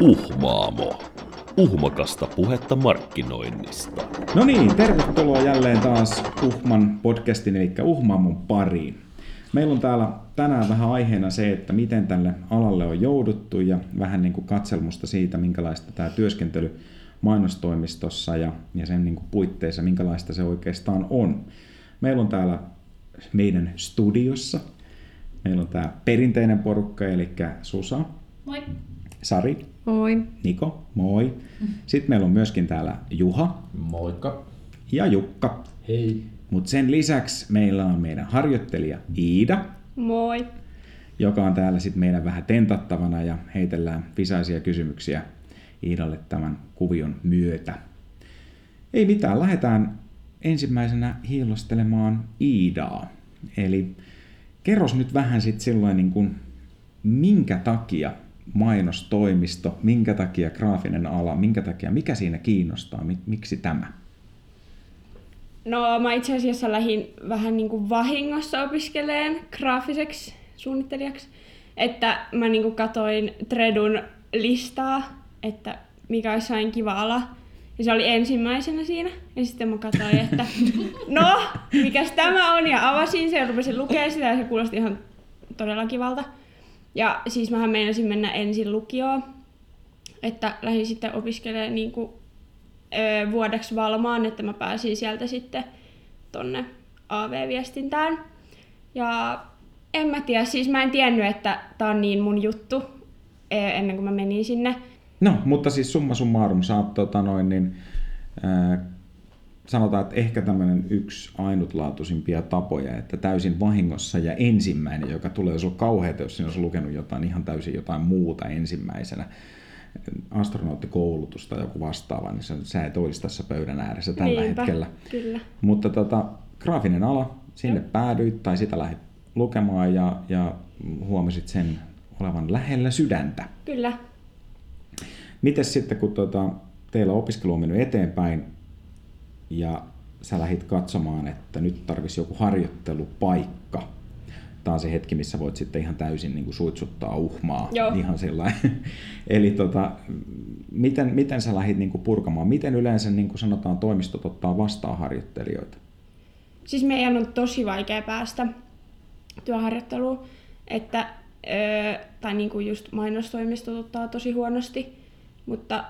Uhmaamo. Uhmakasta puhetta markkinoinnista. No niin, tervetuloa jälleen taas Uhman podcastin eli Uhmaamon pariin. Meillä on täällä tänään vähän aiheena se, että miten tälle alalle on jouduttu ja vähän niin kuin katselmusta siitä, minkälaista tämä työskentely mainostoimistossa ja, ja sen niin kuin puitteissa, minkälaista se oikeastaan on. Meillä on täällä meidän studiossa, meillä on tämä perinteinen porukka, eli Susa. Moi. Sari. Moi. Niko, moi. Sitten meillä on myöskin täällä Juha. Moikka. Ja Jukka. Hei. Mutta sen lisäksi meillä on meidän harjoittelija Iida, Moi. joka on täällä sitten meidän vähän tentattavana ja heitellään visaisia kysymyksiä Iidalle tämän kuvion myötä. Ei mitään, lähdetään ensimmäisenä hiilostelemaan Iidaa. Eli kerros nyt vähän sitten silloin, niin kuin, minkä takia mainostoimisto, minkä takia graafinen ala, minkä takia, mikä siinä kiinnostaa, miksi tämä? No mä itse asiassa lähdin vähän niin kuin vahingossa opiskeleen graafiseksi suunnittelijaksi. Että mä niin kuin katoin Tredun listaa, että mikä olisi sain kiva ala. Ja se oli ensimmäisenä siinä. Ja sitten mä katsoin, että no, mikäs tämä on. Ja avasin sen ja rupesin lukemaan sitä ja se kuulosti ihan todella kivalta. Ja siis mähän meinasin mennä ensin lukioon. Että lähdin sitten opiskelemaan niin kuin ö, vuodeksi Valmaan, että mä pääsin sieltä sitten tonne AV-viestintään. Ja en mä tiedä, siis mä en tiennyt, että tää on niin mun juttu ennen kuin mä menin sinne. No, mutta siis summa summarum, sä oot tota noin, niin, ää, sanotaan, että ehkä tämmöinen yksi ainutlaatuisimpia tapoja, että täysin vahingossa ja ensimmäinen, joka tulee, jos on kauheata, jos siinä olisi lukenut jotain ihan täysin jotain muuta ensimmäisenä, astronauttikoulutus tai joku vastaava, niin sä, sä et olisi tässä pöydän ääressä tällä Niinpä, hetkellä. Kyllä. Mutta tota, graafinen ala, sinne päädyit tai sitä lähdit lukemaan ja, ja huomasit sen olevan lähellä sydäntä. Kyllä. Mites sitten, kun tota, teillä opiskelu on mennyt eteenpäin ja sä lähdit katsomaan, että nyt tarvisi joku harjoittelupaikka. Tämä on se hetki, missä voit sitten ihan täysin niin kuin suitsuttaa uhmaa. Joo. Ihan sellainen. Eli tota, miten, miten sä lähdit niin kuin purkamaan? Miten yleensä niin kuin sanotaan toimistot ottaa vastaan harjoittelijoita? Siis meidän on tosi vaikea päästä työharjoitteluun, että, ö, tai niin kuin just mainostoimistot ottaa tosi huonosti, mutta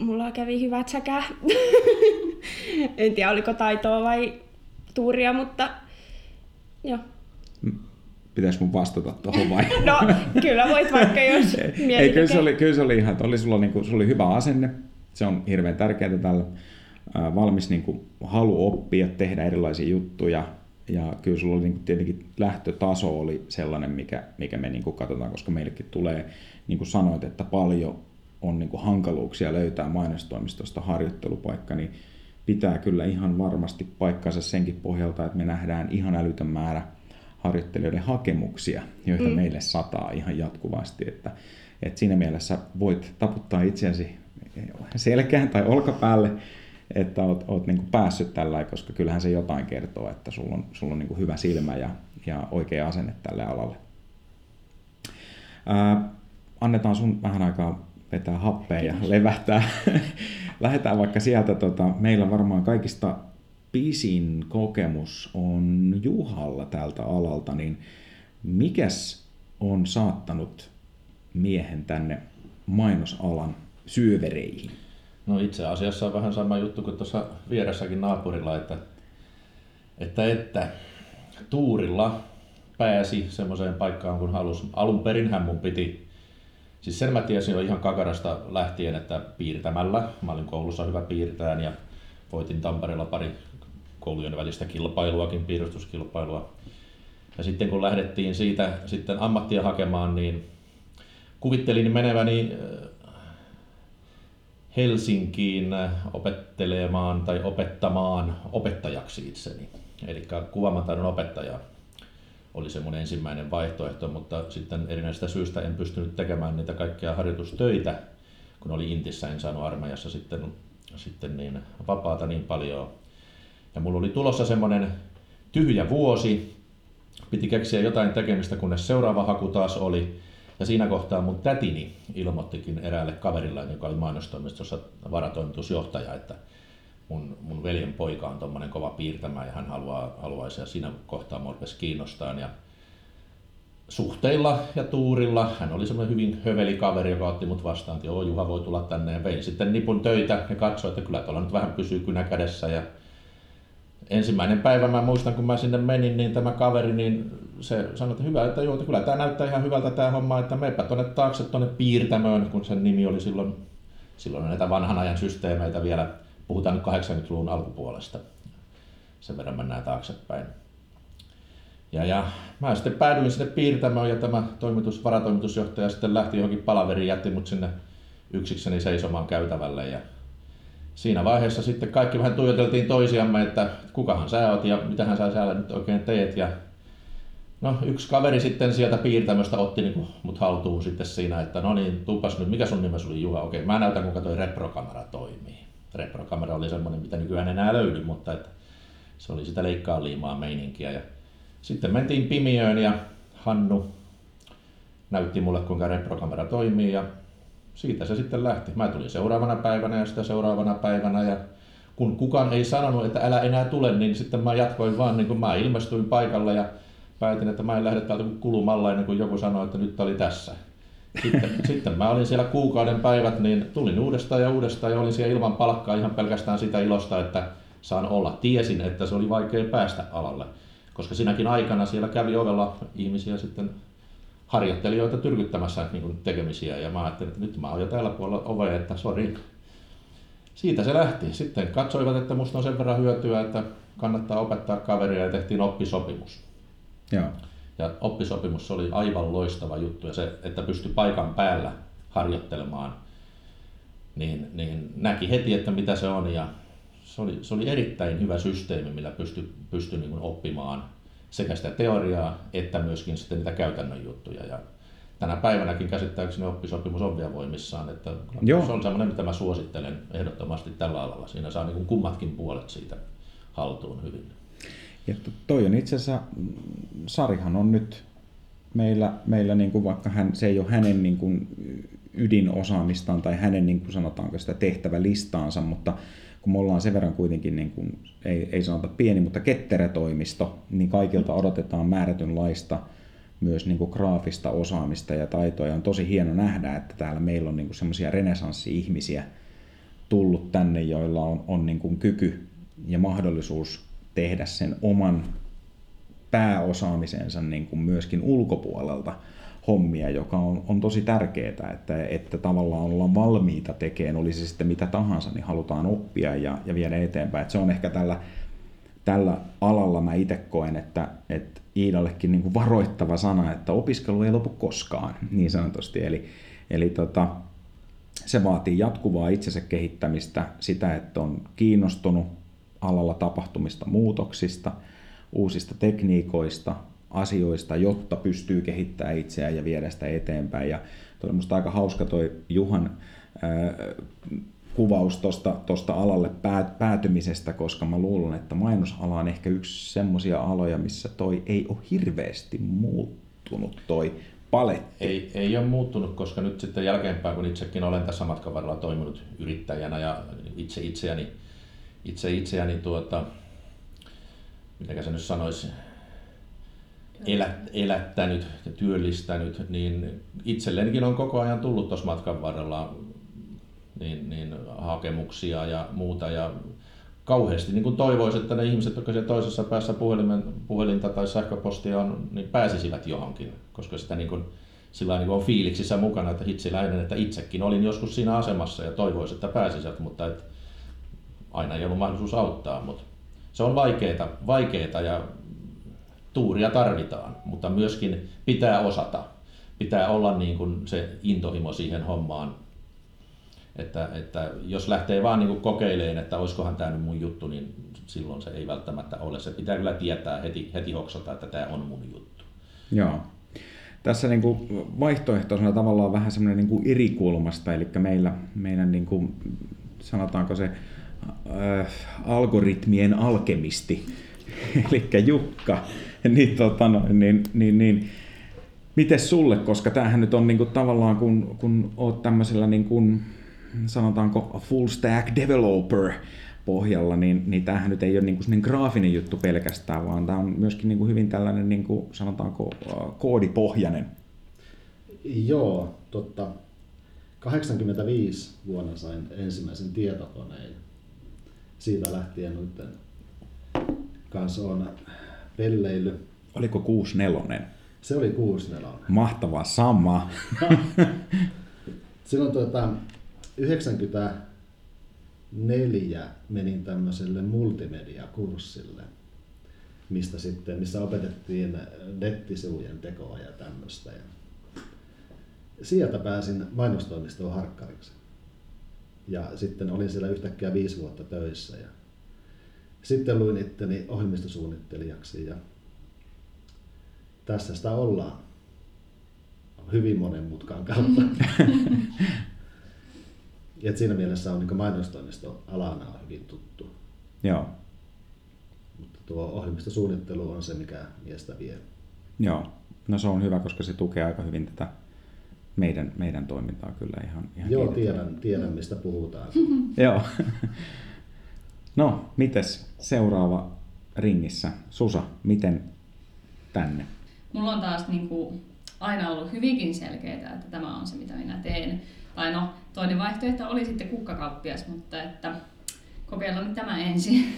mulla kävi hyvät säkä. en tiedä, oliko taitoa vai tuuria, mutta joo. Pitäisi mun vastata tuohon vai? No, kyllä voit vaikka, jos mieli Ei, kyllä se, oli, kyllä se oli ihan, että oli sulla, niin kuin, sulla oli hyvä asenne. Se on hirveän tärkeää tällä. Valmis niin kuin, halu oppia, tehdä erilaisia juttuja. Ja kyllä sulla oli niin kuin, tietenkin lähtötaso oli sellainen, mikä, mikä me niin kuin, katsotaan, koska meillekin tulee, niin kuin sanoit, että paljon on niin kuin, hankaluuksia löytää mainostoimistosta harjoittelupaikka, niin pitää kyllä ihan varmasti paikkansa senkin pohjalta, että me nähdään ihan älytön määrä harjoittelijoiden hakemuksia, joita mm. meille sataa ihan jatkuvasti. Että, että siinä mielessä voit taputtaa itseäsi selkään tai olkapäälle, että oot, oot niin päässyt tällä, koska kyllähän se jotain kertoo, että sulla on, sulla on niin hyvä silmä ja, ja oikea asenne tälle alalle. Ää, annetaan sun vähän aikaa vetää happea ja levähtää. Lähdetään vaikka sieltä, tota, meillä varmaan kaikista pisin kokemus on Juhalla tältä alalta, niin mikäs on saattanut miehen tänne mainosalan syövereihin? No itse asiassa on vähän sama juttu kuin tuossa vieressäkin naapurilla, että, että, että tuurilla pääsi semmoiseen paikkaan kun halus. Alun perinhän mun piti, siis sen mä tiesin jo ihan kakarasta lähtien, että piirtämällä, mä olin koulussa hyvä piirtäjän ja voitin Tampereella pari koulujen välistä kilpailuakin, piirustuskilpailua. Ja sitten kun lähdettiin siitä sitten ammattia hakemaan, niin kuvittelin meneväni äh, Helsinkiin opettelemaan tai opettamaan opettajaksi itseni. Eli kuvaamataidon opettaja oli se mun ensimmäinen vaihtoehto, mutta sitten erinäisistä syistä en pystynyt tekemään niitä kaikkia harjoitustöitä, kun oli Intissä, en saanut armeijassa sitten, sitten niin vapaata niin paljon. Ja mulla oli tulossa semmoinen tyhjä vuosi, piti keksiä jotain tekemistä, kunnes seuraava haku taas oli. Ja siinä kohtaa mun tätini ilmoittikin eräälle kaverille, joka oli mainostoimistossa varatoimitusjohtaja, että mun, mun veljen poika on tuommoinen kova piirtämä ja hän haluaa, haluaisi ja siinä kohtaa mua kiinnostaa. Ja suhteilla ja tuurilla. Hän oli semmoinen hyvin höveli kaveri, joka otti mut vastaan, että joo, Juha voi tulla tänne ja vein sitten nipun töitä ja katsoi, että kyllä tuolla nyt vähän pysyy kynä kädessä ja ensimmäinen päivä mä muistan, kun mä sinne menin, niin tämä kaveri, niin se sanoi, että hyvä, että joo, että kyllä tämä näyttää ihan hyvältä tämä homma, että meipä tuonne taakse tuonne piirtämöön, kun sen nimi oli silloin, silloin näitä vanhan ajan systeemeitä vielä, puhutaan nyt 80-luvun alkupuolesta. Sen verran mennään taaksepäin. Ja, ja mä sitten päädyin sinne piirtämään ja tämä toimitus, varatoimitusjohtaja sitten lähti johonkin palaveriin, jätti mut sinne yksikseni seisomaan käytävälle ja siinä vaiheessa sitten kaikki vähän tuijoteltiin toisiamme, että kukahan sä oot ja mitähän sä siellä nyt oikein teet ja No yksi kaveri sitten sieltä piirtämöstä otti niin mut haltuun sitten siinä, että no niin, tuupas nyt, mikä sun nimesi oli Juha? Okei, mä näytän kuinka toi reprokamera toimii. Reprokamera oli semmoinen, mitä nykyään enää löydy, mutta että se oli sitä leikkaa liimaa meininkiä. Ja sitten mentiin pimiöön ja Hannu näytti mulle kuinka reprokamera toimii ja siitä se sitten lähti. Mä tulin seuraavana päivänä ja sitä seuraavana päivänä ja kun kukaan ei sanonut, että älä enää tule, niin sitten mä jatkoin vaan, niin kuin mä ilmestuin paikalle ja päätin, että mä en lähde täältä kulumalla ennen kuin joku sanoi, että nyt oli tässä. Sitten, sitten mä olin siellä kuukauden päivät, niin tulin uudestaan ja uudestaan ja olin siellä ilman palkkaa ihan pelkästään sitä ilosta, että saan olla. Tiesin, että se oli vaikea päästä alalle koska sinäkin aikana siellä kävi ovella ihmisiä sitten harjoittelijoita tyrkyttämässä niin tekemisiä ja mä ajattelin, että nyt mä oon jo täällä puolella ovea, että sori. Siitä se lähti. Sitten katsoivat, että musta on sen verran hyötyä, että kannattaa opettaa kaveria ja tehtiin oppisopimus. Joo. Ja oppisopimus oli aivan loistava juttu ja se, että pystyi paikan päällä harjoittelemaan, niin, niin näki heti, että mitä se on ja se oli, se oli erittäin hyvä systeemi, millä pystyi pysty niin oppimaan sekä sitä teoriaa että myöskin sitten niitä käytännön juttuja. Ja tänä päivänäkin käsittääkseni oppisopimus on vielä voimissaan, että Joo. se on semmoinen, mitä mä suosittelen ehdottomasti tällä alalla. Siinä saa niin kummatkin puolet siitä haltuun hyvin. Ja toi on itse asiassa, Sarihan on nyt meillä, meillä niin kuin vaikka hän, se ei ole hänen niin kuin ydinosaamistaan tai hänen niin kuin sanotaanko sitä tehtävälistaansa, mutta kun me ollaan sen verran kuitenkin, niin kuin, ei, ei sanota pieni, mutta ketterä toimisto, niin kaikilta odotetaan määrätynlaista myös niin kuin graafista osaamista ja taitoa. On tosi hieno nähdä, että täällä meillä on niin semmoisia renesanssi-ihmisiä tullut tänne, joilla on, on niin kuin kyky ja mahdollisuus tehdä sen oman pääosaamisensa niin kuin myöskin ulkopuolelta hommia, joka on, on tosi tärkeää, että, että tavallaan ollaan valmiita tekemään, olisi se sitten mitä tahansa, niin halutaan oppia ja, ja viedä eteenpäin. Että se on ehkä tällä, tällä alalla mä itse koen, että, että Iidallekin niin kuin varoittava sana, että opiskelu ei lopu koskaan, niin sanotusti. Eli, eli tota, se vaatii jatkuvaa itsensä kehittämistä, sitä, että on kiinnostunut alalla tapahtumista muutoksista, uusista tekniikoista, asioista, jotta pystyy kehittämään itseään ja viedä sitä eteenpäin. Ja toi on aika hauska toi Juhan ää, kuvaus tuosta alalle päätymisestä, koska mä luulen, että mainosala on ehkä yksi semmoisia aloja, missä toi ei ole hirveästi muuttunut toi paletti. Ei, ei ole muuttunut, koska nyt sitten jälkeenpäin, kun itsekin olen tässä matkan varrella toiminut yrittäjänä ja itse itseäni, itse itseäni tuota, mitä se nyt sanoisi, elät, elättänyt ja työllistänyt, niin itsellenikin on koko ajan tullut tuossa matkan varrella niin, niin hakemuksia ja muuta. Ja kauheasti niin kuin toivoisin, että ne ihmiset, jotka siellä toisessa päässä puhelimen, puhelinta tai sähköpostia on, niin pääsisivät johonkin, koska sitä niin kuin, sillä niin kuin on fiiliksissä mukana, että hitsiläinen, että itsekin olin joskus siinä asemassa ja toivoisin, että pääsisivät, mutta et aina ei ollut mahdollisuus auttaa. Mutta se on vaikeaa, vaikeaa ja tuuria tarvitaan, mutta myöskin pitää osata. Pitää olla niin kuin se intohimo siihen hommaan. Että, että jos lähtee vaan niin kuin kokeilemaan, että olisikohan tämä nyt mun juttu, niin silloin se ei välttämättä ole. Se pitää kyllä tietää heti, heti hoksata, että tämä on mun juttu. Joo. Tässä niin kuin vaihtoehtoisena tavallaan vähän semmoinen niin kuin eri kulmasta, eli meillä, meidän niin kuin, sanotaanko se äh, algoritmien alkemisti, eli Jukka, niin, tota, no, niin, niin, niin Mites sulle, koska tämähän nyt on niinku tavallaan, kun, kun oot tämmöisellä niinku, sanotaanko full stack developer pohjalla, niin, niin tämähän nyt ei ole niinku graafinen juttu pelkästään, vaan tämä on myöskin niinku hyvin tällainen, niinku, sanotaanko, koodipohjainen. Joo, totta. 85 vuonna sain ensimmäisen tietokoneen. Siitä lähtien nyt kanssa on pelleily. Oliko 64? Se oli 64. Mahtavaa, sama. Silloin tuota, 94 menin tämmöiselle multimedia-kurssille, mistä sitten, missä opetettiin nettisivujen tekoa ja tämmöistä. Ja sieltä pääsin mainostoimistoon harkkariksi. Ja sitten olin siellä yhtäkkiä viisi vuotta töissä. Ja sitten luin itteni ohjelmistosuunnittelijaksi ja tässä sitä ollaan hyvin monen mutkan kautta. Et siinä mielessä on niin mainostoimisto alana on hyvin tuttu. Joo. Mutta tuo ohjelmistosuunnittelu on se, mikä miestä vie. Joo. No se on hyvä, koska se tukee aika hyvin tätä meidän, meidän toimintaa kyllä ihan, ihan Joo, tiedän, tiedän mistä puhutaan. Joo. No, mites seuraava ringissä? Susa, miten tänne? Mulla on taas niin kuin, aina ollut hyvinkin selkeää, että tämä on se, mitä minä teen. Tai no, toinen vaihtoehto oli sitten kukkakauppias, mutta että kokeillaan nyt tämä ensin.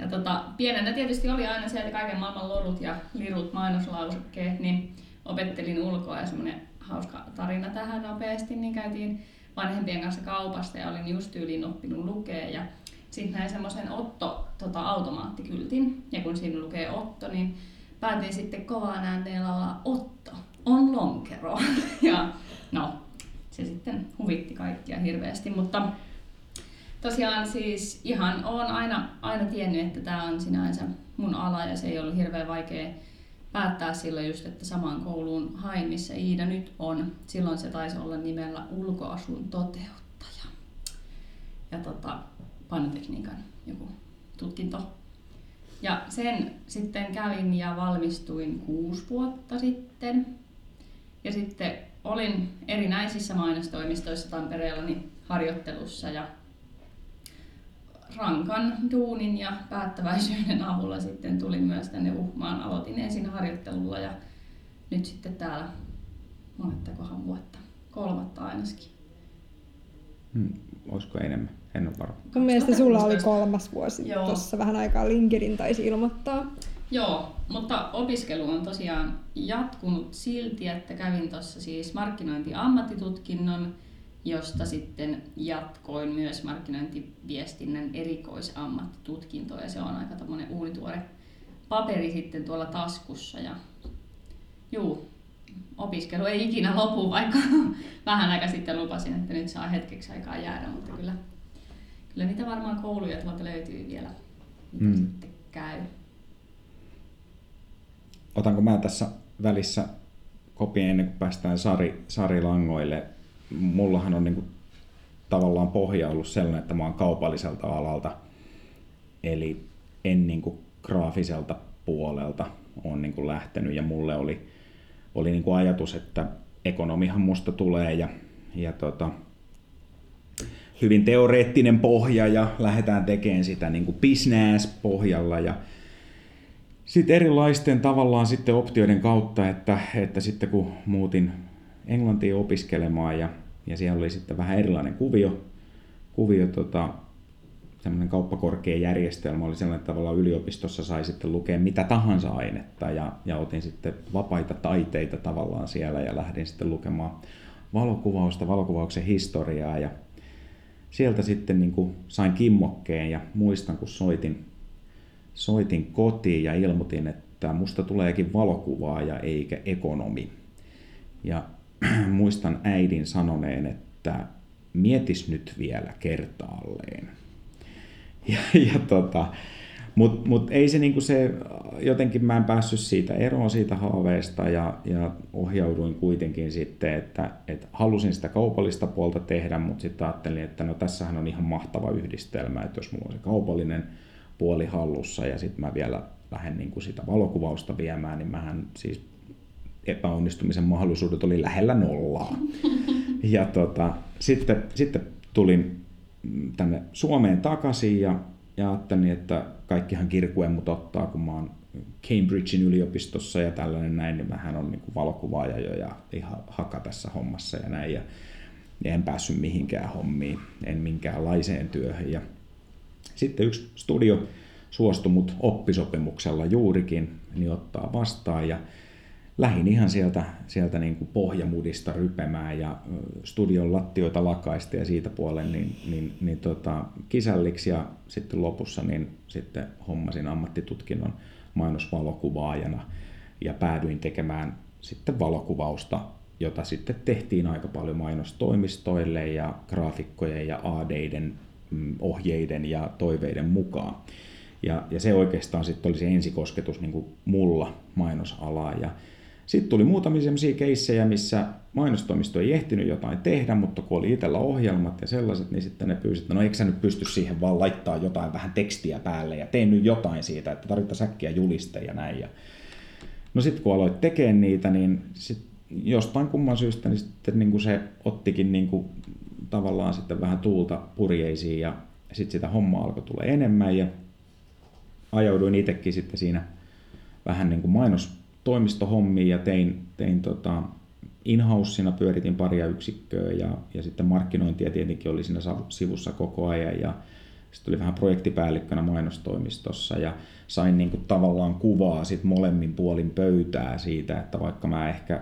Ja tota, pienenä tietysti oli aina sieltä kaiken maailman lorut ja lirut mainoslausekkeet, niin opettelin ulkoa ja semmoinen hauska tarina tähän nopeasti, niin käytiin vanhempien kanssa kaupasta ja olin just tyyliin oppinut lukea ja sitten näin semmoisen Otto tota, ja kun siinä lukee Otto, niin päätin sitten kovaan äänteellä olla Otto on lonkero. ja no, se sitten huvitti kaikkia hirveästi, mutta tosiaan siis ihan on aina, aina tiennyt, että tämä on sinänsä mun ala ja se ei ollut hirveän vaikea päättää silloin just, että samaan kouluun hain, missä Iida nyt on. Silloin se taisi olla nimellä ulkoasun toteuttaja. Ja tota, painotekniikan joku tutkinto. Ja sen sitten kävin ja valmistuin kuusi vuotta sitten. Ja sitten olin erinäisissä mainostoimistoissa Tampereella niin harjoittelussa ja rankan duunin ja päättäväisyyden avulla sitten tulin myös tänne Uhmaan. Aloitin ensin harjoittelulla ja nyt sitten täällä monettakohan vuotta, kolmatta ainakin. Hmm, olisiko enemmän? En ole varma. Mun mielestä sulla oli kolmas vuosi tuossa vähän aikaa Linkerin taisi ilmoittaa. Joo, mutta opiskelu on tosiaan jatkunut silti, että kävin tuossa siis markkinointiammattitutkinnon, josta sitten jatkoin myös markkinointiviestinnän erikoisammattitutkintoa ja se on aika tämmöinen uunituore paperi sitten tuolla taskussa ja juu, opiskelu ei ikinä lopu, vaikka vähän aika sitten lupasin, että nyt saa hetkeksi aikaa jäädä, mutta kyllä, kyllä niitä varmaan kouluja tuolta löytyy vielä, mitä mm. sitten käy. Otanko mä tässä välissä kopien ennen kuin päästään Sari, Sari Langoille mullahan on niin kuin tavallaan pohja ollut sellainen, että mä oon kaupalliselta alalta, eli en niin kuin graafiselta puolelta on niin kuin lähtenyt ja mulle oli, oli niin kuin ajatus, että ekonomihan musta tulee ja, ja tota, hyvin teoreettinen pohja ja lähdetään tekemään sitä niin kuin business-pohjalla ja sitten erilaisten tavallaan sitten optioiden kautta, että, että sitten kun muutin Englantiin opiskelemaan ja, ja siellä oli sitten vähän erilainen kuvio. kuvio tota, semmoinen kauppakorkeajärjestelmä oli sellainen, että tavallaan yliopistossa sai sitten lukea mitä tahansa ainetta ja, ja otin sitten vapaita taiteita tavallaan siellä ja lähdin sitten lukemaan valokuvausta, valokuvauksen historiaa ja sieltä sitten niin kuin sain kimmokkeen ja muistan kun soitin, soitin kotiin ja ilmoitin, että musta tuleekin valokuvaaja eikä ekonomi. Ja muistan äidin sanoneen, että mietis nyt vielä kertaalleen. Ja, ja tota, mutta mut ei se niinku se, jotenkin mä en päässyt siitä eroon siitä haaveesta ja, ja ohjauduin kuitenkin sitten, että, että halusin sitä kaupallista puolta tehdä, mutta sitten ajattelin, että no tässähän on ihan mahtava yhdistelmä, että jos mulla on se kaupallinen puoli hallussa ja sitten mä vielä lähden niinku sitä valokuvausta viemään, niin mähän siis epäonnistumisen mahdollisuudet oli lähellä nollaa. Ja tota, sitten, sitten tulin tänne Suomeen takaisin ja, ja ajattelin, että kaikkihan kirkuen mut ottaa, kun mä oon Cambridgein yliopistossa ja tällainen näin, niin mähän on niin valokuvaaja jo ja ihan haka tässä hommassa ja näin. Ja, ja en päässyt mihinkään hommiin, en minkäänlaiseen työhön. Ja sitten yksi studio suostui mut oppisopimuksella juurikin, niin ottaa vastaan ja lähin ihan sieltä, sieltä niin kuin pohjamudista rypemään ja studion lattioita lakaista ja siitä puolen niin, niin, niin tota, kisälliksi ja sitten lopussa niin sitten hommasin ammattitutkinnon mainosvalokuvaajana ja päädyin tekemään sitten valokuvausta, jota sitten tehtiin aika paljon mainostoimistoille ja graafikkojen ja aadeiden mm, ohjeiden ja toiveiden mukaan. Ja, ja se oikeastaan sitten oli se ensikosketus niin kuin mulla mainosalaa. Ja sitten tuli muutamia sellaisia keissejä, missä mainostoimisto ei ehtinyt jotain tehdä, mutta kun oli itsellä ohjelmat ja sellaiset, niin sitten ne pyysi, että no eikö sä nyt pysty siihen vaan laittaa jotain vähän tekstiä päälle ja teen nyt jotain siitä, että tarvitaan säkkiä juliste ja näin. Ja no sitten kun aloit tekemään niitä, niin sit jostain kumman syystä niin sitten niin kuin se ottikin niin kuin tavallaan sitten vähän tuulta purjeisiin ja sitten sitä hommaa alkoi tulla enemmän ja ajauduin itsekin sitten siinä vähän niin kuin mainostoimistohommiin ja tein, tein tota in-housena pyöritin paria yksikköä ja, ja sitten markkinointia tietenkin oli siinä sivussa koko ajan ja sitten oli vähän projektipäällikkönä mainostoimistossa ja sain niin kuin tavallaan kuvaa sit molemmin puolin pöytää siitä, että vaikka mä ehkä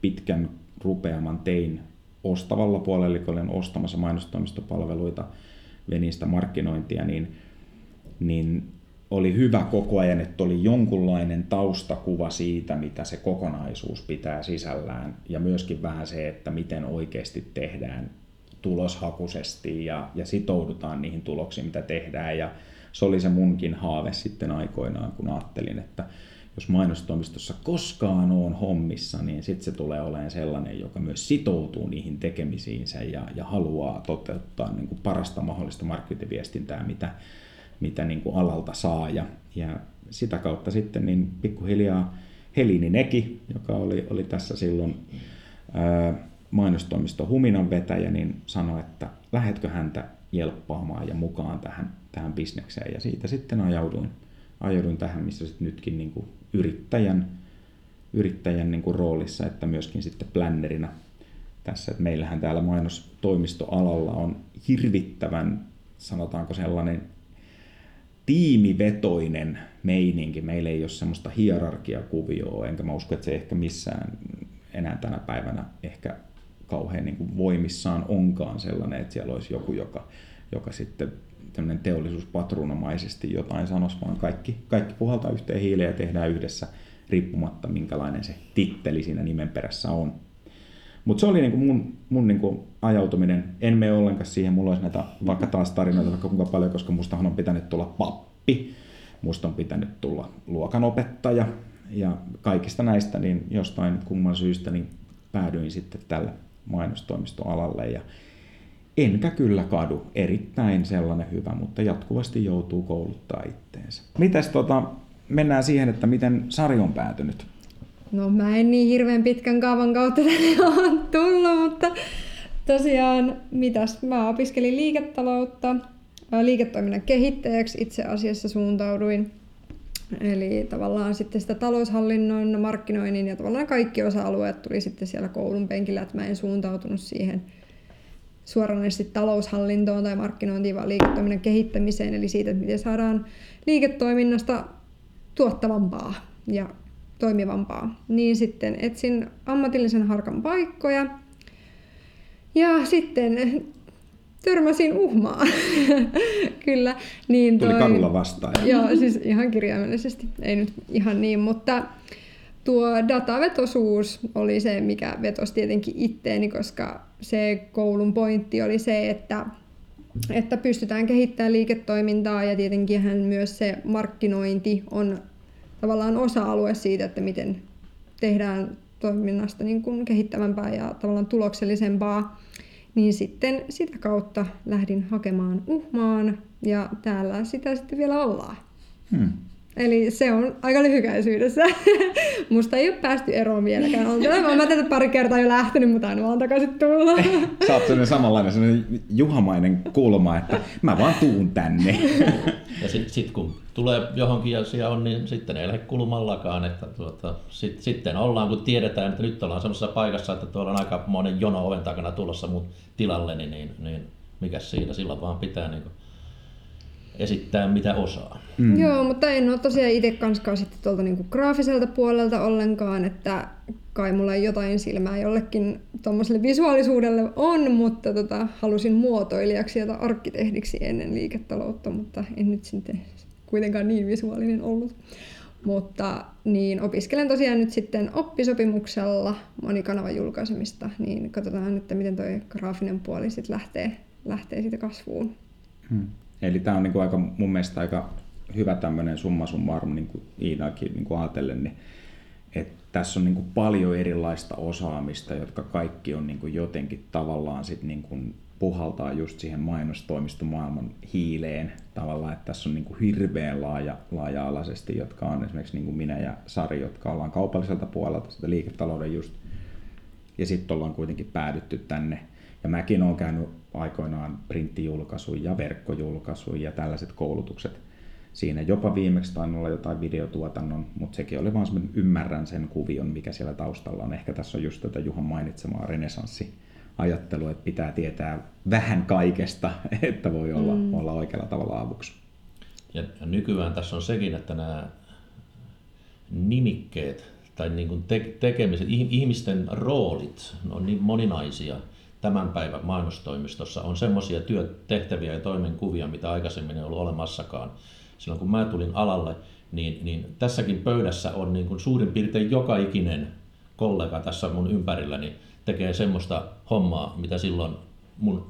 pitkän rupeaman tein ostavalla puolella, eli olen ostamassa mainostoimistopalveluita, venin sitä markkinointia, niin, niin oli hyvä koko ajan, että oli jonkunlainen taustakuva siitä, mitä se kokonaisuus pitää sisällään. Ja myöskin vähän se, että miten oikeasti tehdään tuloshakuisesti ja, ja sitoudutaan niihin tuloksiin, mitä tehdään. Ja se oli se munkin haave sitten aikoinaan, kun ajattelin, että jos mainostoimistossa koskaan on hommissa, niin sitten se tulee olemaan sellainen, joka myös sitoutuu niihin tekemisiinsä ja, ja haluaa toteuttaa niin kuin parasta mahdollista markkinointiviestintää, mitä, mitä niin kuin alalta saa. Ja, ja sitä kautta sitten niin pikkuhiljaa Helini Neki, joka oli, oli tässä silloin ää, mainostoimisto Huminan vetäjä, niin sanoi, että lähetkö häntä jelppaamaan ja mukaan tähän, tähän bisnekseen. Ja siitä sitten ajauduin, ajauduin tähän, missä sitten nytkin niin kuin yrittäjän, yrittäjän niin kuin roolissa, että myöskin sitten plannerina tässä. Että meillähän täällä mainostoimistoalalla on hirvittävän, sanotaanko sellainen tiimivetoinen meininki. Meillä ei ole semmoista hierarkiakuvioa, enkä mä usko, että se ehkä missään enää tänä päivänä ehkä kauhean niin kuin voimissaan onkaan sellainen, että siellä olisi joku, joka, joka sitten teollisuuspatruunamaisesti jotain sanoisi, vaan kaikki, kaikki puhaltaa yhteen hiileen ja tehdään yhdessä riippumatta minkälainen se titteli siinä nimen perässä on. Mutta se oli niinku mun, mun niinku ajautuminen. En mene ollenkaan siihen, mulla olisi näitä vaikka taas tarinoita vaikka kuinka paljon, koska mustahan on pitänyt tulla pappi, musta on pitänyt tulla luokanopettaja. Ja kaikista näistä niin jostain kumman syystä niin päädyin sitten tälle mainostoimistoalalle. Ja enkä kyllä kadu, erittäin sellainen hyvä, mutta jatkuvasti joutuu kouluttaa itteensä. Mitäs tota, mennään siihen, että miten Sari on päätynyt No mä en niin hirveän pitkän kaavan kautta tänne ole tullut, mutta tosiaan mitäs, mä opiskelin liiketaloutta, liiketoiminnan kehittäjäksi itse asiassa suuntauduin. Eli tavallaan sitten sitä taloushallinnon, markkinoinnin ja tavallaan kaikki osa-alueet tuli sitten siellä koulun penkillä, että mä en suuntautunut siihen suoranaisesti taloushallintoon tai markkinointiin, vaan liiketoiminnan kehittämiseen, eli siitä, että miten saadaan liiketoiminnasta tuottavampaa ja toimivampaa. Niin sitten etsin ammatillisen harkan paikkoja ja sitten törmäsin uhmaan. Kyllä. Niin toi... Tuli kadulla vastaan. Joo, siis ihan kirjaimellisesti. Ei nyt ihan niin, mutta tuo datavetosuus oli se, mikä vetosi tietenkin itteeni, koska se koulun pointti oli se, että, että pystytään kehittämään liiketoimintaa ja tietenkin myös se markkinointi on tavallaan osa-alue siitä, että miten tehdään toiminnasta niin kuin kehittävämpää ja tavallaan tuloksellisempaa, niin sitten sitä kautta lähdin hakemaan uhmaan ja täällä sitä sitten vielä ollaan. Hmm. Eli se on aika lyhykäisyydessä. Musta ei ole päästy eroon vieläkään. Olen mä tätä pari kertaa jo lähtenyt, mutta aina vaan takaisin tulla. Sä oot sellainen samanlainen sellainen juhamainen kulma, että mä vaan tuun tänne. Ja sitten sit kun tulee johonkin asia on, niin sitten ei lähde kulumallakaan. Että tuota, sit, sitten ollaan, kun tiedetään, että nyt ollaan sellaisessa paikassa, että tuolla on aika monen jono oven takana tulossa mun tilalle, niin, niin, niin mikä siinä, silloin vaan pitää niin esittää mitä osaa. Mm. Joo, mutta en ole tosiaan itse kanskaan sitten tuolta niinku graafiselta puolelta ollenkaan, että kai mulla jotain silmää jollekin tuommoiselle visuaalisuudelle on, mutta tota, halusin muotoilijaksi ja arkkitehdiksi ennen liiketaloutta, mutta en nyt sitten kuitenkaan niin visuaalinen ollut. Mutta niin opiskelen tosiaan nyt sitten oppisopimuksella monikanavan julkaisemista, niin katsotaan, että miten tuo graafinen puoli sitten lähtee, lähtee siitä kasvuun. Hmm. Eli tämä on niin kuin aika, mun mielestä aika hyvä tämmöinen summa summarum, niin kuin Iinakin niin kuin ajatellen, niin että tässä on niin kuin paljon erilaista osaamista, jotka kaikki on niin kuin jotenkin tavallaan sit niin kuin puhaltaa just siihen mainostoimistomaailman hiileen tavallaan, että tässä on niin kuin hirveän laaja, laaja-alaisesti, jotka on esimerkiksi niin kuin minä ja Sari, jotka ollaan kaupalliselta puolelta, sitä liiketalouden just, ja sitten ollaan kuitenkin päädytty tänne. Ja mäkin olen käynyt aikoinaan printtijulkaisuja ja verkkojulkaisuja ja tällaiset koulutukset siinä. Jopa viimeksi tainnut olla jotain videotuotannon, mutta sekin oli vaan semmoinen ymmärrän sen kuvion, mikä siellä taustalla on. Ehkä tässä on just tätä Juhan mainitsemaa renesanssi ajattelu, että pitää tietää vähän kaikesta, että voi olla, mm. olla oikealla tavalla avuksi. Ja, ja nykyään tässä on sekin, että nämä nimikkeet tai niin kuin te- tekemiset, ihmisten roolit on niin moninaisia – tämän päivän mainostoimistossa on semmoisia työtehtäviä ja toimenkuvia, mitä aikaisemmin ei ollut olemassakaan. Silloin kun mä tulin alalle, niin, niin tässäkin pöydässä on niin kuin suurin piirtein joka ikinen kollega tässä mun ympärilläni tekee semmoista hommaa, mitä silloin mun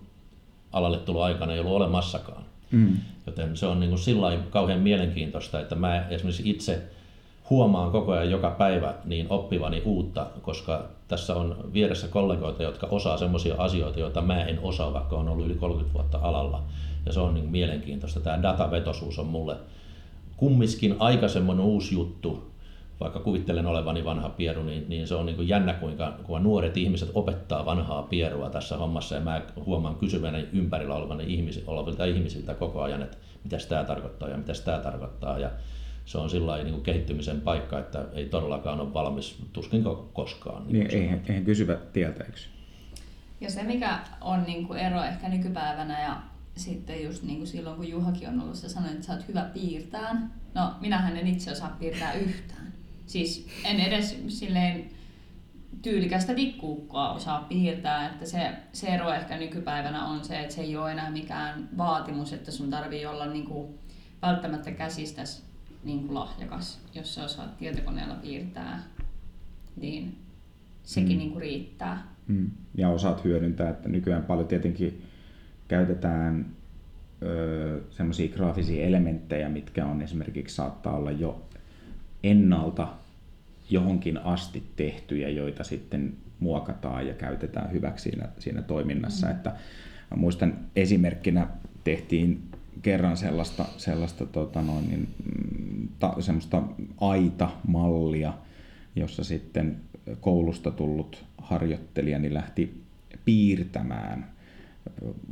alalle tulo aikana ei ollut olemassakaan. Mm. Joten se on niin kuin sillä kauhean mielenkiintoista, että mä esimerkiksi itse huomaan koko ajan joka päivä niin oppivani uutta, koska tässä on vieressä kollegoita, jotka osaa semmoisia asioita, joita mä en osaa, vaikka on ollut yli 30 vuotta alalla. Ja se on niin mielenkiintoista. Tämä datavetosuus on mulle kummiskin aika semmoinen uusi juttu, vaikka kuvittelen olevani vanha pieru, niin, niin se on niin kuin jännä, kuinka, kuinka nuoret ihmiset opettaa vanhaa pierua tässä hommassa. Ja mä huomaan kysyväni ympärillä olevilta ihmisiltä koko ajan, että mitä tämä tarkoittaa ja mitä tämä tarkoittaa. Ja se on sillä niin kehittymisen paikka, että ei todellakaan ole valmis, tuskin koskaan. Niin, niin eihän, eihän kysyvä tieltä, eikö? Ja se, mikä on niin kuin ero ehkä nykypäivänä ja sitten just niin kuin silloin, kun Juhakin on ollut, sä sanoit, että sä oot hyvä piirtään. No, minähän en itse osaa piirtää yhtään. Siis en edes silleen tyylikästä tikkuukkoa osaa piirtää, että se, se ero ehkä nykypäivänä on se, että se ei ole enää mikään vaatimus, että sun tarvii olla niin kuin välttämättä käsistäsi niin kuin lahjakas, jos sä osaat tietokoneella piirtää, niin sekin mm. niin kuin riittää. Mm. Ja osaat hyödyntää, että nykyään paljon tietenkin käytetään semmoisia graafisia elementtejä, mitkä on esimerkiksi saattaa olla jo ennalta johonkin asti tehtyjä, joita sitten muokataan ja käytetään hyväksi siinä, siinä toiminnassa. Mm. Että muistan esimerkkinä tehtiin kerran sellaista, sellaista tota noin, niin, mm, ta, semmoista aita-mallia, jossa sitten koulusta tullut harjoittelija niin lähti piirtämään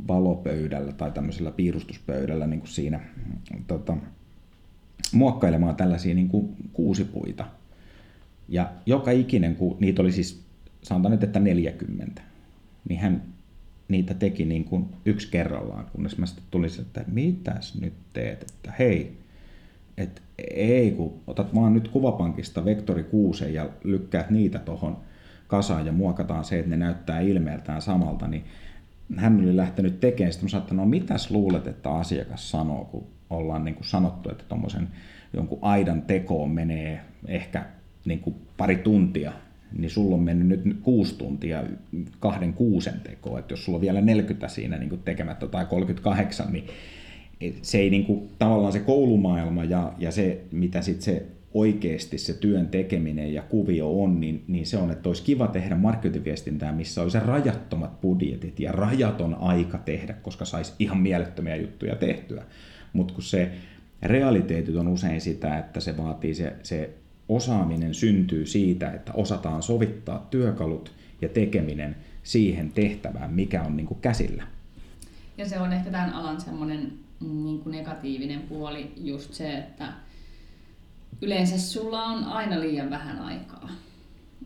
valopöydällä tai tämmöisellä piirustuspöydällä niin kuin siinä tota, muokkailemaan tällaisia niin kuin kuusipuita. Ja joka ikinen, kun niitä oli siis, sanotaan nyt, että 40, niin hän niitä teki niin kuin yksi kerrallaan, kunnes mä sitten tulin, että mitäs nyt teet, että hei, että ei kun otat vaan nyt kuvapankista vektori 6 ja lykkäät niitä tuohon kasaan ja muokataan se, että ne näyttää ilmeeltään samalta, niin hän oli lähtenyt tekemään sitä, että no mitäs luulet, että asiakas sanoo, kun ollaan niin kuin sanottu, että tuommoisen jonkun aidan tekoon menee ehkä niin kuin pari tuntia, niin sulla on mennyt nyt kuusi tuntia kahden kuusen tekoa. Että jos sulla on vielä 40 siinä niin tekemättä tai 38, niin se ei niin kuin, tavallaan se koulumaailma ja, ja se, mitä sitten se oikeasti se työn tekeminen ja kuvio on, niin, niin se on, että olisi kiva tehdä markkinointiviestintää, missä olisi rajattomat budjetit ja rajaton aika tehdä, koska saisi ihan mielettömiä juttuja tehtyä. Mutta kun se realiteetit on usein sitä, että se vaatii se, se osaaminen syntyy siitä, että osataan sovittaa työkalut ja tekeminen siihen tehtävään, mikä on niin kuin käsillä. Ja se on ehkä tämän alan semmoinen niin kuin negatiivinen puoli just se, että yleensä sulla on aina liian vähän aikaa.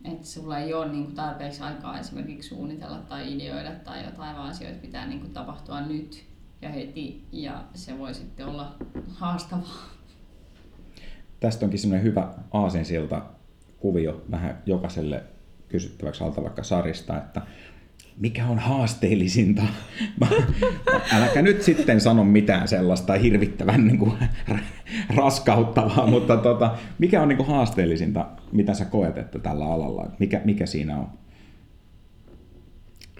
Että sulla ei ole niin kuin tarpeeksi aikaa esimerkiksi suunnitella tai ideoida tai jotain, vaan asioita pitää niin kuin tapahtua nyt ja heti ja se voi sitten olla haastavaa. Tästä onkin semmoinen hyvä aasinsilta kuvio vähän jokaiselle kysyttäväksi alta vaikka Sarista, että mikä on haasteellisinta? Äläkä nyt sitten sano mitään sellaista hirvittävän niin kuin, raskauttavaa, mutta tota, mikä on niin kuin haasteellisinta, mitä sä koet, että tällä alalla, mikä, mikä siinä on?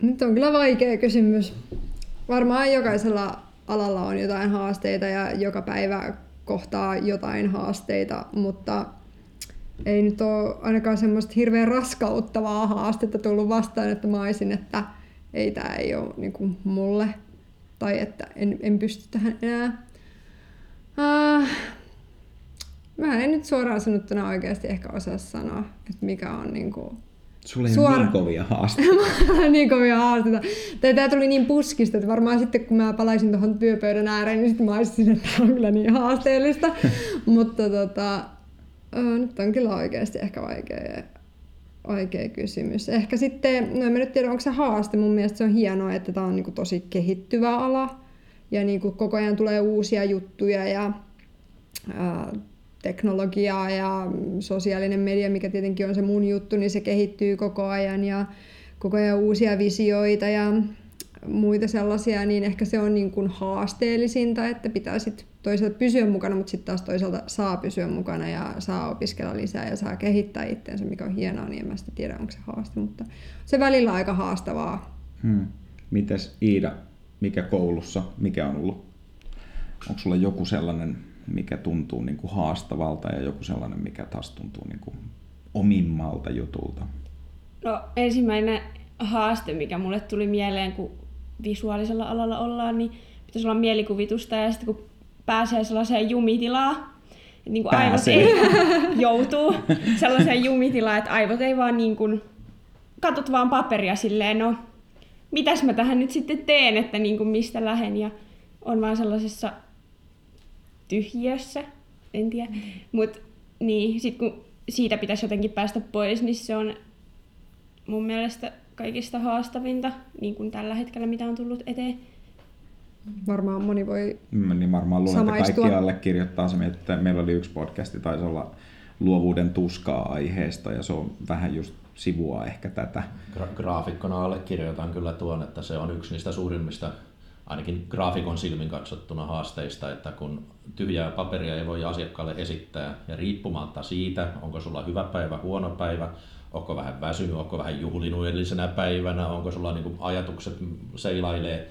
Nyt on kyllä vaikea kysymys. Varmaan jokaisella alalla on jotain haasteita ja joka päivä kohtaa jotain haasteita, mutta ei nyt ole ainakaan semmoista hirveän raskauttavaa haastetta tullut vastaan, että mä olisin, että ei tämä ei ole niin kuin mulle tai että en, en pysty tähän enää. Äh, mä en nyt suoraan sanottuna oikeasti ehkä osaa sanoa, että mikä on niin kuin Sulla ei Suora... niin kovia haasteita. niin kovia haasteita. Tai tää tuli niin puskista, että varmaan sitten kun mä palaisin tuohon työpöydän ääreen, niin sitten mä olisin, että tämä on kyllä niin haasteellista. Mutta tota, nyt on kyllä oikeasti ehkä vaikea, vaikea kysymys. Ehkä sitten, no en mä nyt tiedä, onko se haaste. Mun mielestä se on hienoa, että tämä on niin kuin tosi kehittyvä ala. Ja niin kuin koko ajan tulee uusia juttuja ja ää, teknologiaa ja sosiaalinen media, mikä tietenkin on se mun juttu, niin se kehittyy koko ajan ja koko ajan uusia visioita ja muita sellaisia, niin ehkä se on niin kuin haasteellisinta, että pitää sitten toisaalta pysyä mukana, mutta sitten taas toisaalta saa pysyä mukana ja saa opiskella lisää ja saa kehittää itseensä, mikä on hienoa, niin en mä sitten tiedä, onko se haaste, mutta se välillä aika haastavaa. Hmm. Mites Iida, mikä koulussa, mikä on ollut? Onko sulla joku sellainen, mikä tuntuu niin kuin haastavalta ja joku sellainen, mikä taas tuntuu niin kuin omimmalta jutulta? No ensimmäinen haaste, mikä mulle tuli mieleen, kun visuaalisella alalla ollaan, niin pitäisi olla mielikuvitusta ja sitten kun pääsee sellaiseen jumitilaan, että niin kuin aivot ei joutuu sellaiseen jumitilaan, että aivot ei vaan niin kuin, katot vaan paperia silleen, no mitäs mä tähän nyt sitten teen, että niin kuin mistä lähden ja on vaan sellaisessa tyhjössä, en tiedä. Mutta niin, sit kun siitä pitäisi jotenkin päästä pois, niin se on mun mielestä kaikista haastavinta, niin kuin tällä hetkellä, mitä on tullut eteen. Varmaan moni voi mm, Niin varmaan luulen, että kaikki allekirjoittaa se, että meillä oli yksi podcasti, taisi olla luovuuden tuskaa aiheesta, ja se on vähän just sivua ehkä tätä. Gra- graafikkona allekirjoitan kyllä tuon, että se on yksi niistä suurimmista, ainakin graafikon silmin katsottuna haasteista, että kun tyhjää paperia ei voi asiakkaalle esittää, ja riippumatta siitä, onko sulla hyvä päivä, huono päivä, onko vähän väsynyt, onko vähän juhlinut edellisenä päivänä, onko sulla niin ajatukset seilailee,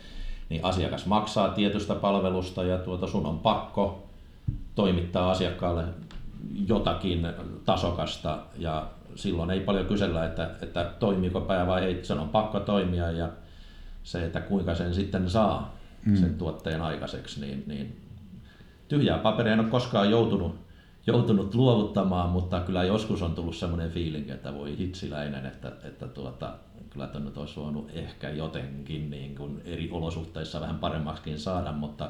niin asiakas maksaa tietystä palvelusta ja tuota sun on pakko toimittaa asiakkaalle jotakin tasokasta ja silloin ei paljon kysellä, että, että toimiiko pää vai ei, sen on pakko toimia ja se, että kuinka sen sitten saa mm. sen tuotteen aikaiseksi, niin, niin tyhjää paperia en ole koskaan joutunut joutunut luovuttamaan, mutta kyllä joskus on tullut semmoinen fiilinki, että voi hitsiläinen, että, että tuota, kyllä tuonne olisi voinut ehkä jotenkin niin kuin eri olosuhteissa vähän paremmaksikin saada, mutta,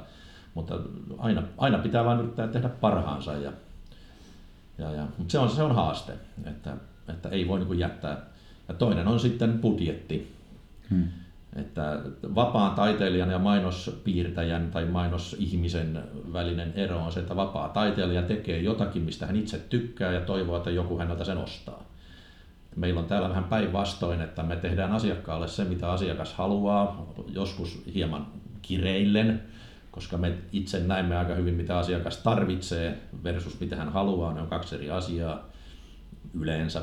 mutta aina, aina pitää vain yrittää tehdä parhaansa. Ja, ja, ja, mutta se on, se on haaste, että, että ei voi niin kuin jättää. Ja toinen on sitten budjetti. Hmm että vapaan taiteilijan ja mainospiirtäjän tai mainosihmisen välinen ero on se, että vapaa taiteilija tekee jotakin, mistä hän itse tykkää ja toivoo, että joku häneltä sen ostaa. Meillä on täällä vähän päinvastoin, että me tehdään asiakkaalle se, mitä asiakas haluaa, joskus hieman kireillen, koska me itse näemme aika hyvin, mitä asiakas tarvitsee versus mitä hän haluaa. Ne on kaksi eri asiaa yleensä,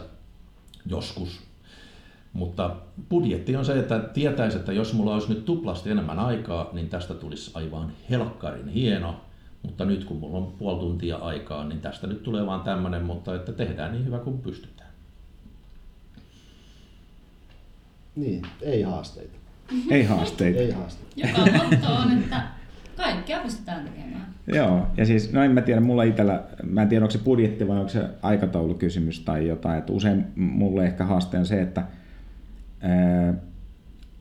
joskus mutta budjetti on se, että tietäisi, että jos mulla olisi nyt tuplasti enemmän aikaa, niin tästä tulisi aivan helkkarin hieno. Mutta nyt kun mulla on puoli tuntia aikaa, niin tästä nyt tulee vaan tämmöinen, mutta että tehdään niin hyvä kuin pystytään. Niin, ei haasteita. Ei haasteita. Ei haasteita. Joka motto on, että Kaikkea pystytään tekemään. Joo, ja siis, no en mä tiedä, mulla itsellä, mä en tiedä onko se budjetti vai onko se aikataulukysymys tai jotain, että usein mulle ehkä haaste on se, että ää,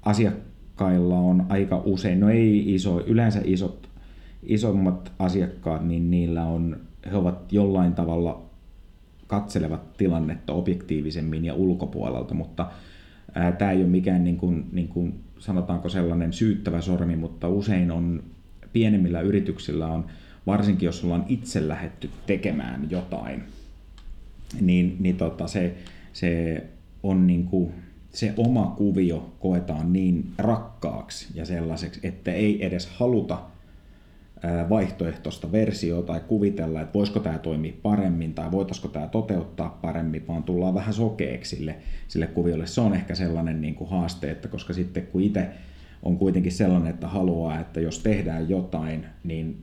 asiakkailla on aika usein, no ei iso, yleensä isot, isommat asiakkaat, niin niillä on, he ovat jollain tavalla katselevat tilannetta objektiivisemmin ja ulkopuolelta, mutta tämä ei ole mikään niin kuin, niin kuin, sanotaanko sellainen syyttävä sormi, mutta usein on pienemmillä yrityksillä on, varsinkin jos ollaan itse lähetty tekemään jotain, niin, niin tota se, se on niin kuin, se oma kuvio koetaan niin rakkaaksi ja sellaiseksi, että ei edes haluta vaihtoehtoista versiota tai kuvitella, että voisiko tämä toimia paremmin tai voitaisiko tämä toteuttaa paremmin, vaan tullaan vähän sokeeksi sille, sille kuviolle. Se on ehkä sellainen niin kuin haaste, että koska sitten kun itse on kuitenkin sellainen, että haluaa, että jos tehdään jotain, niin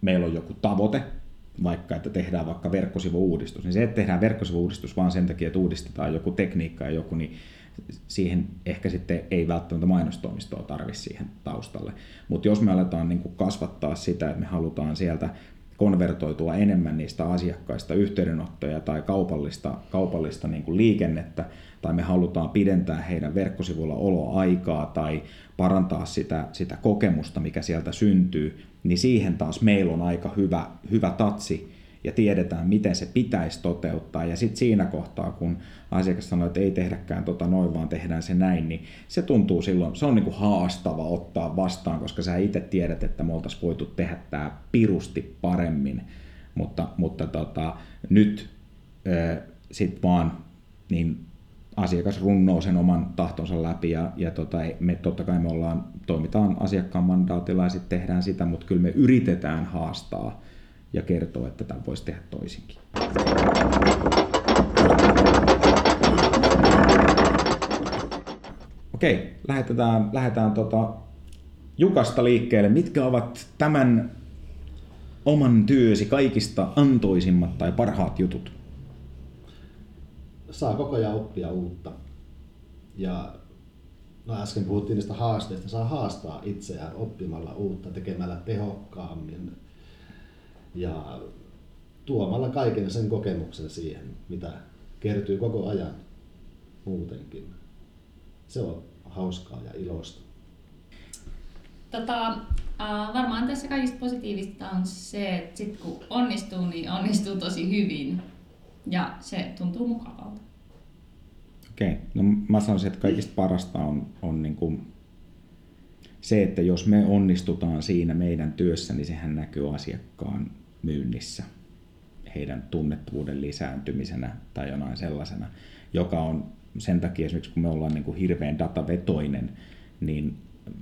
meillä on joku tavoite, vaikka että tehdään vaikka verkkosivu-uudistus, niin se, että tehdään verkkosivu-uudistus vaan sen takia, että uudistetaan joku tekniikka ja joku, niin siihen ehkä sitten ei välttämättä mainostoimistoa tarvi siihen taustalle. Mutta jos me aletaan niin kuin kasvattaa sitä, että me halutaan sieltä konvertoitua enemmän niistä asiakkaista yhteydenottoja tai kaupallista, kaupallista niin kuin liikennettä, tai me halutaan pidentää heidän verkkosivuilla oloaikaa tai parantaa sitä, sitä kokemusta, mikä sieltä syntyy, niin siihen taas meillä on aika hyvä, hyvä tatsi ja tiedetään, miten se pitäisi toteuttaa. Ja sitten siinä kohtaa, kun asiakas sanoo, että ei tehdäkään tota noin, vaan tehdään se näin, niin se tuntuu silloin, se on niin kuin haastava ottaa vastaan, koska sä itse tiedät, että me oltaisiin voitu tehdä tämä pirusti paremmin. Mutta, mutta tota, nyt sitten vaan niin asiakas runnoo sen oman tahtonsa läpi ja, ja tota, me totta kai me ollaan, toimitaan asiakkaan mandaatilla ja sitten tehdään sitä, mutta kyllä me yritetään haastaa ja kertoa, että tämä voisi tehdä toisinkin. Okei, lähdetään, lähdetään tota Jukasta liikkeelle. Mitkä ovat tämän oman työsi kaikista antoisimmat tai parhaat jutut? Saa koko ajan oppia uutta. Ja no äsken puhuttiin niistä haasteista, saa haastaa itseään oppimalla uutta, tekemällä tehokkaammin, ja tuomalla kaiken sen kokemuksen siihen, mitä kertyy koko ajan muutenkin. Se on hauskaa ja iloista. Tota, varmaan tässä kaikista positiivista on se, että sit kun onnistuu, niin onnistuu tosi hyvin. Ja se tuntuu mukavalta. Okei, okay. no mä sanoisin, että kaikista parasta on, on niin kuin se, että jos me onnistutaan siinä meidän työssä, niin sehän näkyy asiakkaan myynnissä heidän tunnettavuuden lisääntymisenä tai jonain sellaisena, joka on sen takia esimerkiksi kun me ollaan niin kuin hirveän datavetoinen, niin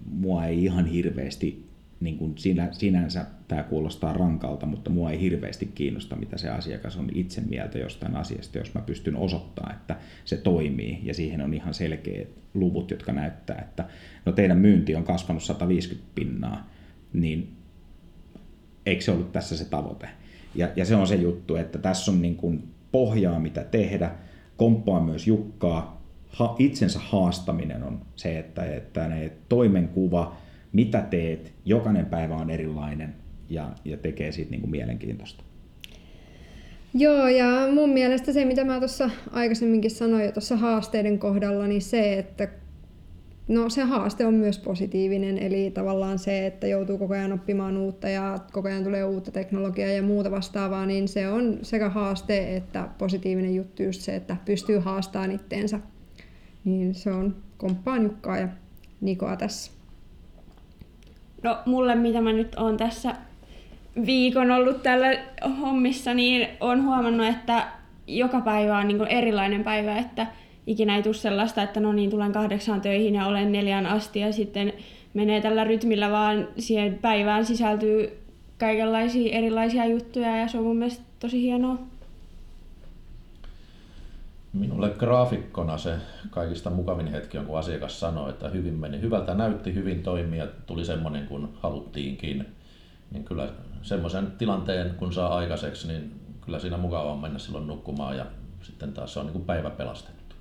mua ei ihan hirveästi, niin kuin sinä, sinänsä tämä kuulostaa rankalta, mutta mua ei hirveästi kiinnosta, mitä se asiakas on itse mieltä jostain asiasta, jos mä pystyn osoittamaan, että se toimii ja siihen on ihan selkeät luvut, jotka näyttää, että no teidän myynti on kasvanut 150 pinnaa, niin eikö se ollut tässä se tavoite? Ja, ja se on se juttu, että tässä on niin kuin pohjaa mitä tehdä, komppaa myös Jukkaa, ha, itsensä haastaminen on se, että, että ne toimenkuva, mitä teet, jokainen päivä on erilainen ja, ja tekee siitä niin kuin mielenkiintoista. Joo, ja mun mielestä se, mitä mä tuossa aikaisemminkin sanoin jo tuossa haasteiden kohdalla, niin se, että No se haaste on myös positiivinen, eli tavallaan se, että joutuu koko ajan oppimaan uutta ja koko ajan tulee uutta teknologiaa ja muuta vastaavaa, niin se on sekä haaste että positiivinen juttu just se, että pystyy haastamaan itteensä. Niin se on komppaan Jukkaa ja Nikoa tässä. No mulle, mitä mä nyt oon tässä viikon ollut tällä hommissa, niin on huomannut, että joka päivä on niin erilainen päivä, että ikinä ei tule sellaista, että no niin, tulen kahdeksaan töihin ja olen neljään asti ja sitten menee tällä rytmillä, vaan siihen päivään sisältyy kaikenlaisia erilaisia juttuja ja se on mun mielestä tosi hienoa. Minulle graafikkona se kaikista mukavin hetki on, kun asiakas sanoi, että hyvin meni. Hyvältä näytti, hyvin toimi ja tuli semmoinen kuin haluttiinkin. Niin kyllä semmoisen tilanteen, kun saa aikaiseksi, niin kyllä siinä mukava on mennä silloin nukkumaan ja sitten taas se on niin kuin päivä pelastettu.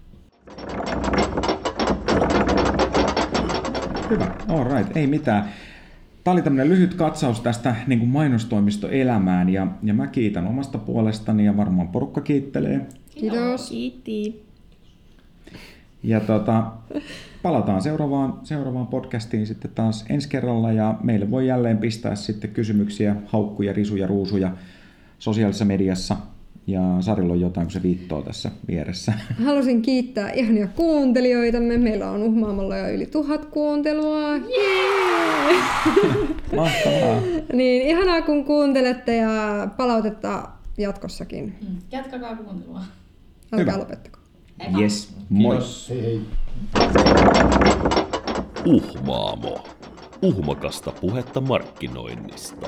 Hyvä, all right, ei mitään. Tämä oli tämmöinen lyhyt katsaus tästä niin kuin mainostoimistoelämään ja, ja mä kiitän omasta puolestani ja varmaan porukka kiittelee. Kiitos. Kiitti. Ja tota, palataan seuraavaan, seuraavaan podcastiin sitten taas ensi kerralla ja meille voi jälleen pistää sitten kysymyksiä, haukkuja, risuja, ruusuja sosiaalisessa mediassa. Ja Sarilla on jotain, kun se viittoo tässä vieressä. Halusin kiittää ihania kuuntelijoitamme. Meillä on Uhmaamalla jo yli tuhat kuuntelua. Jee! Mahtavaa. niin, ihanaa kun kuuntelette ja palautetta jatkossakin. Mm. Jatkakaa kuuntelua. Hyvä. lopettako. Yes, moi. Kiitos. Hei hei. Uhmaamo. Uhmakasta puhetta markkinoinnista.